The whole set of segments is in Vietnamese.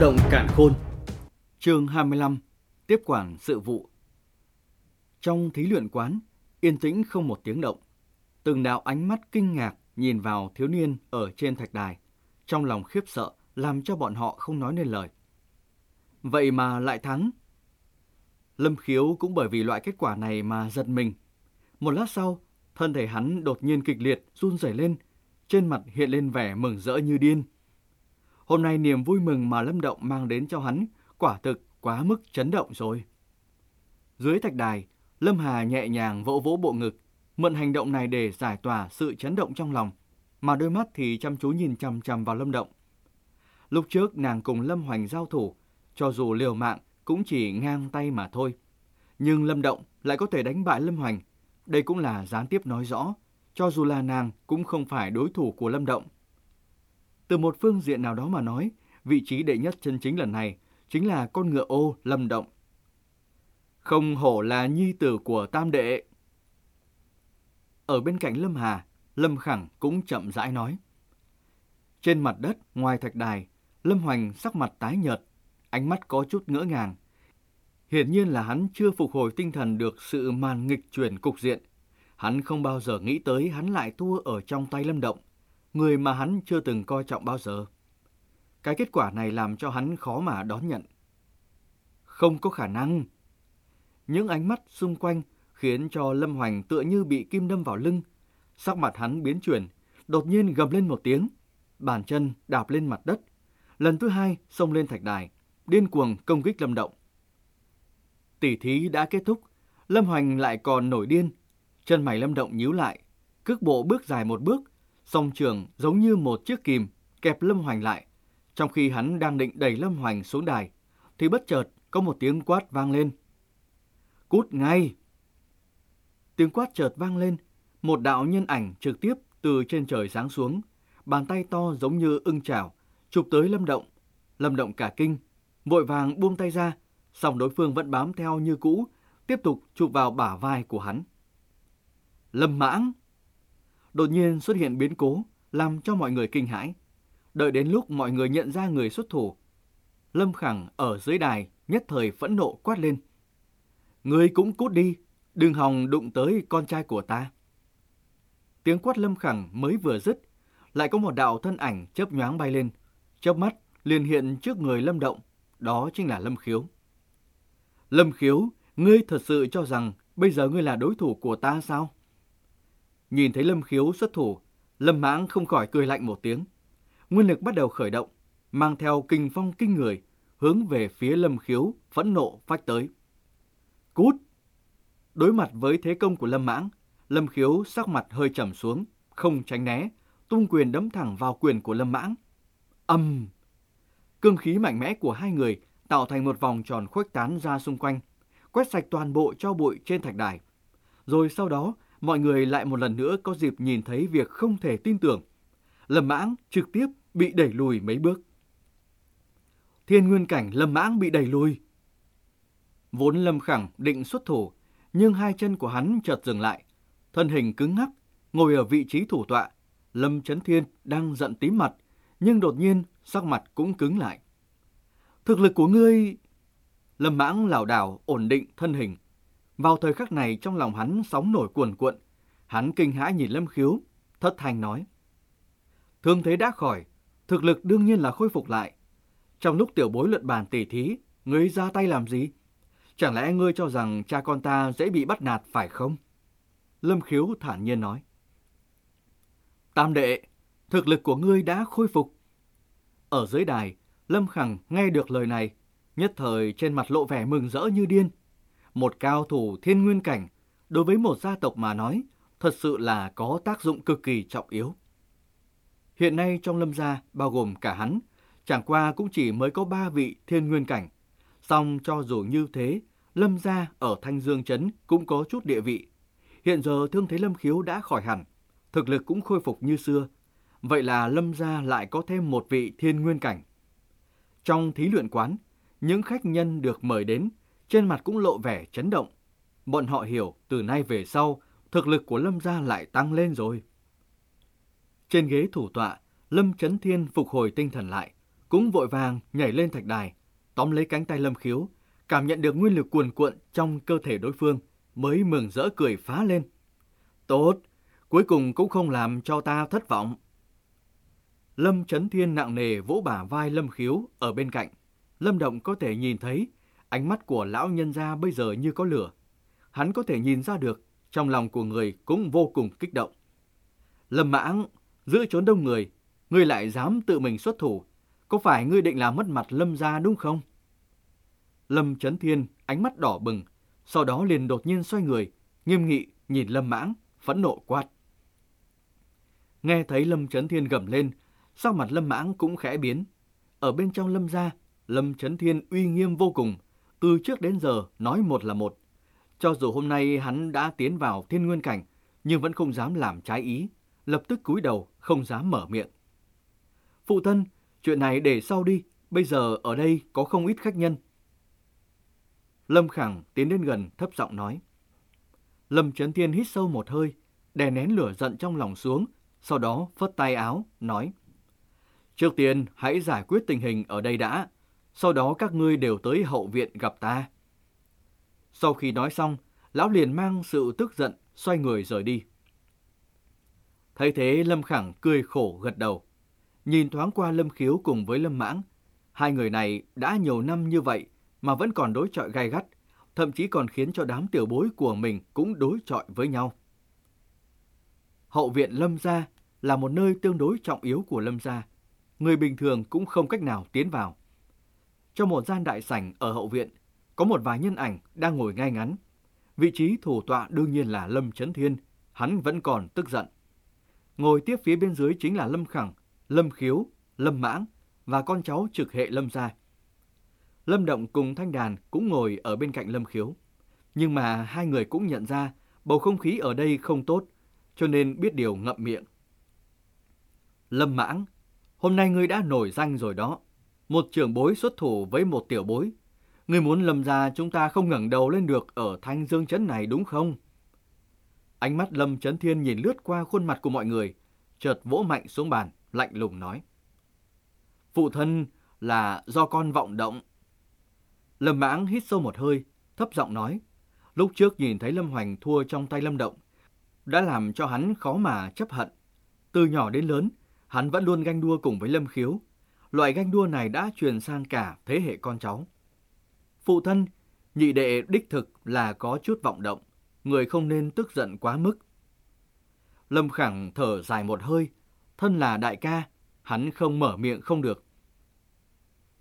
động cản khôn Chương 25 Tiếp quản sự vụ Trong thí luyện quán, yên tĩnh không một tiếng động. Từng đạo ánh mắt kinh ngạc nhìn vào thiếu niên ở trên thạch đài. Trong lòng khiếp sợ làm cho bọn họ không nói nên lời. Vậy mà lại thắng. Lâm khiếu cũng bởi vì loại kết quả này mà giật mình. Một lát sau, thân thể hắn đột nhiên kịch liệt, run rẩy lên, trên mặt hiện lên vẻ mừng rỡ như điên. Hôm nay niềm vui mừng mà Lâm Động mang đến cho hắn quả thực quá mức chấn động rồi. Dưới thạch đài, Lâm Hà nhẹ nhàng vỗ vỗ bộ ngực, mượn hành động này để giải tỏa sự chấn động trong lòng, mà đôi mắt thì chăm chú nhìn chằm chằm vào Lâm Động. Lúc trước nàng cùng Lâm Hoành giao thủ, cho dù liều mạng cũng chỉ ngang tay mà thôi. Nhưng Lâm Động lại có thể đánh bại Lâm Hoành. Đây cũng là gián tiếp nói rõ, cho dù là nàng cũng không phải đối thủ của Lâm Động. Từ một phương diện nào đó mà nói, vị trí đệ nhất chân chính lần này chính là con ngựa ô Lâm Động. Không hổ là nhi tử của tam đệ. Ở bên cạnh Lâm Hà, Lâm Khẳng cũng chậm rãi nói. Trên mặt đất, ngoài thạch đài, Lâm Hoành sắc mặt tái nhợt, ánh mắt có chút ngỡ ngàng. Hiển nhiên là hắn chưa phục hồi tinh thần được sự màn nghịch chuyển cục diện. Hắn không bao giờ nghĩ tới hắn lại thua ở trong tay Lâm Động, người mà hắn chưa từng coi trọng bao giờ. Cái kết quả này làm cho hắn khó mà đón nhận. Không có khả năng. Những ánh mắt xung quanh khiến cho Lâm Hoành tựa như bị kim đâm vào lưng. Sắc mặt hắn biến chuyển, đột nhiên gầm lên một tiếng, bàn chân đạp lên mặt đất. Lần thứ hai xông lên thạch đài, điên cuồng công kích Lâm Động. Tỷ thí đã kết thúc, Lâm Hoành lại còn nổi điên. Chân mày Lâm Động nhíu lại, cước bộ bước dài một bước, song trường giống như một chiếc kìm kẹp Lâm Hoành lại. Trong khi hắn đang định đẩy Lâm Hoành xuống đài, thì bất chợt có một tiếng quát vang lên. Cút ngay! Tiếng quát chợt vang lên, một đạo nhân ảnh trực tiếp từ trên trời giáng xuống, bàn tay to giống như ưng chảo, chụp tới Lâm Động. Lâm Động cả kinh, vội vàng buông tay ra, song đối phương vẫn bám theo như cũ, tiếp tục chụp vào bả vai của hắn. Lâm Mãng! Đột nhiên xuất hiện biến cố, làm cho mọi người kinh hãi. Đợi đến lúc mọi người nhận ra người xuất thủ, Lâm Khẳng ở dưới đài nhất thời phẫn nộ quát lên. Ngươi cũng cút đi, đừng hòng đụng tới con trai của ta. Tiếng quát Lâm Khẳng mới vừa dứt, lại có một đạo thân ảnh chớp nhoáng bay lên, chớp mắt liền hiện trước người Lâm Động, đó chính là Lâm Khiếu. Lâm Khiếu, ngươi thật sự cho rằng bây giờ ngươi là đối thủ của ta sao? Nhìn thấy Lâm Khiếu xuất thủ, Lâm Mãng không khỏi cười lạnh một tiếng. Nguyên lực bắt đầu khởi động, mang theo kinh phong kinh người, hướng về phía Lâm Khiếu, phẫn nộ phách tới. Cút! Đối mặt với thế công của Lâm Mãng, Lâm Khiếu sắc mặt hơi trầm xuống, không tránh né, tung quyền đấm thẳng vào quyền của Lâm Mãng. Âm! Cương khí mạnh mẽ của hai người tạo thành một vòng tròn khuếch tán ra xung quanh, quét sạch toàn bộ cho bụi trên thạch đài. Rồi sau đó, mọi người lại một lần nữa có dịp nhìn thấy việc không thể tin tưởng. Lâm Mãng trực tiếp bị đẩy lùi mấy bước. Thiên nguyên cảnh Lâm Mãng bị đẩy lùi. Vốn Lâm Khẳng định xuất thủ, nhưng hai chân của hắn chợt dừng lại, thân hình cứng ngắc, ngồi ở vị trí thủ tọa. Lâm Chấn Thiên đang giận tím mặt, nhưng đột nhiên sắc mặt cũng cứng lại. Thực lực của ngươi... Lâm Mãng lảo đảo ổn định thân hình. Vào thời khắc này trong lòng hắn sóng nổi cuồn cuộn, hắn kinh hãi nhìn Lâm Khiếu, thất thanh nói. Thương thế đã khỏi, thực lực đương nhiên là khôi phục lại. Trong lúc tiểu bối luận bàn tỉ thí, ngươi ra tay làm gì? Chẳng lẽ ngươi cho rằng cha con ta dễ bị bắt nạt phải không? Lâm Khiếu thản nhiên nói. Tam đệ, thực lực của ngươi đã khôi phục. Ở dưới đài, Lâm Khẳng nghe được lời này, nhất thời trên mặt lộ vẻ mừng rỡ như điên. Một cao thủ thiên nguyên cảnh, đối với một gia tộc mà nói, thật sự là có tác dụng cực kỳ trọng yếu. Hiện nay trong lâm gia, bao gồm cả hắn, chẳng qua cũng chỉ mới có ba vị thiên nguyên cảnh. Song cho dù như thế, lâm gia ở Thanh Dương Trấn cũng có chút địa vị. Hiện giờ thương thế lâm khiếu đã khỏi hẳn, thực lực cũng khôi phục như xưa. Vậy là lâm gia lại có thêm một vị thiên nguyên cảnh. Trong thí luyện quán, những khách nhân được mời đến, trên mặt cũng lộ vẻ chấn động. Bọn họ hiểu từ nay về sau, thực lực của lâm gia lại tăng lên rồi. Trên ghế thủ tọa, Lâm Chấn Thiên phục hồi tinh thần lại, cũng vội vàng nhảy lên thạch đài, tóm lấy cánh tay Lâm Khiếu, cảm nhận được nguyên lực cuồn cuộn trong cơ thể đối phương, mới mừng rỡ cười phá lên. Tốt, cuối cùng cũng không làm cho ta thất vọng. Lâm Chấn Thiên nặng nề vỗ bả vai Lâm Khiếu ở bên cạnh. Lâm Động có thể nhìn thấy ánh mắt của lão nhân gia bây giờ như có lửa. Hắn có thể nhìn ra được trong lòng của người cũng vô cùng kích động. Lâm Mãng, giữ trốn đông người, ngươi lại dám tự mình xuất thủ, có phải ngươi định làm mất mặt Lâm gia đúng không? Lâm Trấn Thiên ánh mắt đỏ bừng, sau đó liền đột nhiên xoay người, nghiêm nghị nhìn Lâm Mãng, phẫn nộ quát. Nghe thấy Lâm Trấn Thiên gầm lên, sắc mặt Lâm Mãng cũng khẽ biến. Ở bên trong Lâm gia, Lâm Trấn Thiên uy nghiêm vô cùng, từ trước đến giờ nói một là một. Cho dù hôm nay hắn đã tiến vào thiên nguyên cảnh, nhưng vẫn không dám làm trái ý, lập tức cúi đầu, không dám mở miệng. Phụ thân, chuyện này để sau đi, bây giờ ở đây có không ít khách nhân. Lâm Khẳng tiến đến gần thấp giọng nói. Lâm Trấn Thiên hít sâu một hơi, đè nén lửa giận trong lòng xuống, sau đó phất tay áo, nói. Trước tiên, hãy giải quyết tình hình ở đây đã, sau đó các ngươi đều tới hậu viện gặp ta. Sau khi nói xong, lão liền mang sự tức giận, xoay người rời đi. Thấy thế Lâm Khẳng cười khổ gật đầu. Nhìn thoáng qua Lâm Khiếu cùng với Lâm Mãng, hai người này đã nhiều năm như vậy mà vẫn còn đối chọi gai gắt, thậm chí còn khiến cho đám tiểu bối của mình cũng đối chọi với nhau. Hậu viện Lâm Gia là một nơi tương đối trọng yếu của Lâm Gia. Người bình thường cũng không cách nào tiến vào. Trong một gian đại sảnh ở hậu viện, có một vài nhân ảnh đang ngồi ngay ngắn. Vị trí thủ tọa đương nhiên là Lâm Trấn Thiên, hắn vẫn còn tức giận. Ngồi tiếp phía bên dưới chính là Lâm Khẳng, Lâm Khiếu, Lâm Mãng và con cháu trực hệ Lâm Gia. Lâm Động cùng Thanh Đàn cũng ngồi ở bên cạnh Lâm Khiếu. Nhưng mà hai người cũng nhận ra bầu không khí ở đây không tốt, cho nên biết điều ngậm miệng. Lâm Mãng, hôm nay ngươi đã nổi danh rồi đó. Một trưởng bối xuất thủ với một tiểu bối. Ngươi muốn lâm ra chúng ta không ngẩng đầu lên được ở Thanh Dương chấn này đúng không? Ánh mắt Lâm chấn Thiên nhìn lướt qua khuôn mặt của mọi người, chợt vỗ mạnh xuống bàn, lạnh lùng nói. Phụ thân là do con vọng động. Lâm Mãng hít sâu một hơi, thấp giọng nói. Lúc trước nhìn thấy Lâm Hoành thua trong tay Lâm Động, đã làm cho hắn khó mà chấp hận. Từ nhỏ đến lớn, hắn vẫn luôn ganh đua cùng với Lâm Khiếu. Loại ganh đua này đã truyền sang cả thế hệ con cháu. Phụ thân, nhị đệ đích thực là có chút vọng động, người không nên tức giận quá mức. Lâm Khẳng thở dài một hơi, thân là đại ca, hắn không mở miệng không được.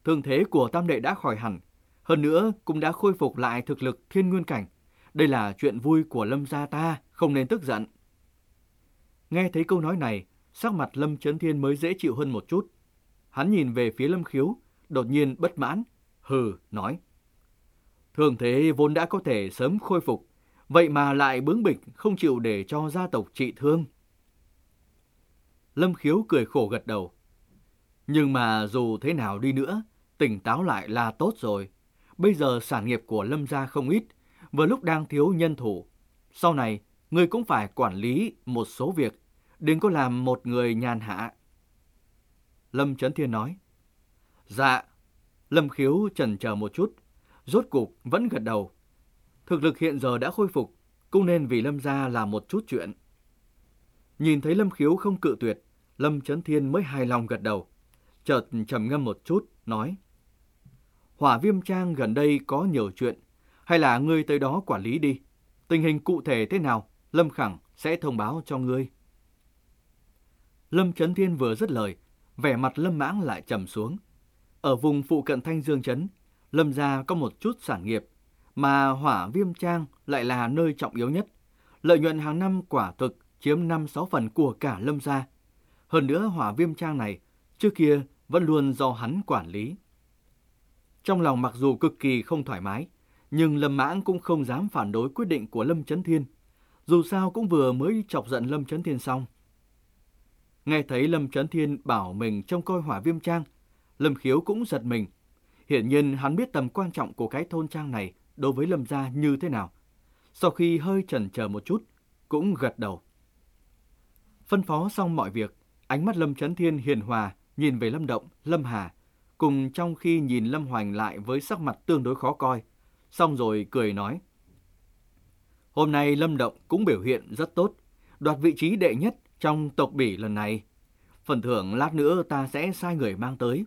Thương thế của tam đệ đã khỏi hẳn, hơn nữa cũng đã khôi phục lại thực lực thiên nguyên cảnh. Đây là chuyện vui của Lâm gia ta, không nên tức giận. Nghe thấy câu nói này, sắc mặt Lâm Trấn Thiên mới dễ chịu hơn một chút. Hắn nhìn về phía Lâm Khiếu, đột nhiên bất mãn, hừ, nói. Thường thế vốn đã có thể sớm khôi phục, vậy mà lại bướng bịch không chịu để cho gia tộc trị thương. Lâm Khiếu cười khổ gật đầu. Nhưng mà dù thế nào đi nữa, tỉnh táo lại là tốt rồi. Bây giờ sản nghiệp của Lâm gia không ít, vừa lúc đang thiếu nhân thủ. Sau này, người cũng phải quản lý một số việc, đừng có làm một người nhàn hạ. Lâm Trấn Thiên nói. Dạ. Lâm Khiếu chần chờ một chút, rốt cục vẫn gật đầu. Thực lực hiện giờ đã khôi phục, cũng nên vì Lâm gia làm một chút chuyện. Nhìn thấy Lâm Khiếu không cự tuyệt, Lâm Trấn Thiên mới hài lòng gật đầu. Chợt trầm ngâm một chút, nói. Hỏa viêm trang gần đây có nhiều chuyện, hay là ngươi tới đó quản lý đi. Tình hình cụ thể thế nào, Lâm Khẳng sẽ thông báo cho ngươi. Lâm Trấn Thiên vừa dứt lời, vẻ mặt Lâm Mãng lại trầm xuống. Ở vùng phụ cận Thanh Dương Trấn, Lâm gia có một chút sản nghiệp, mà hỏa viêm trang lại là nơi trọng yếu nhất. Lợi nhuận hàng năm quả thực chiếm 5-6 phần của cả Lâm gia. Hơn nữa hỏa viêm trang này, trước kia vẫn luôn do hắn quản lý. Trong lòng mặc dù cực kỳ không thoải mái, nhưng Lâm Mãng cũng không dám phản đối quyết định của Lâm Chấn Thiên. Dù sao cũng vừa mới chọc giận Lâm Chấn Thiên xong. Nghe thấy Lâm Chấn Thiên bảo mình trông coi hỏa viêm trang, Lâm Khiếu cũng giật mình. Hiển nhiên hắn biết tầm quan trọng của cái thôn trang này đối với Lâm gia như thế nào. Sau khi hơi chần chờ một chút, cũng gật đầu. Phân phó xong mọi việc, ánh mắt Lâm Chấn Thiên hiền hòa nhìn về Lâm Động, Lâm Hà, cùng trong khi nhìn Lâm Hoành lại với sắc mặt tương đối khó coi. Xong rồi cười nói. Hôm nay Lâm Động cũng biểu hiện rất tốt, đoạt vị trí đệ nhất trong tộc bỉ lần này. Phần thưởng lát nữa ta sẽ sai người mang tới.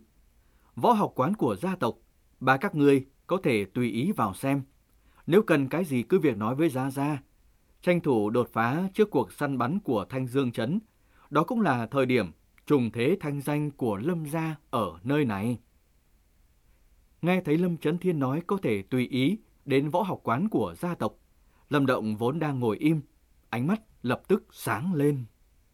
Võ học quán của gia tộc, ba các ngươi có thể tùy ý vào xem. Nếu cần cái gì cứ việc nói với Gia Gia. Tranh thủ đột phá trước cuộc săn bắn của Thanh Dương Trấn. Đó cũng là thời điểm trùng thế thanh danh của Lâm Gia ở nơi này. Nghe thấy Lâm Trấn Thiên nói có thể tùy ý đến võ học quán của gia tộc, Lâm Động vốn đang ngồi im, ánh mắt lập tức sáng lên.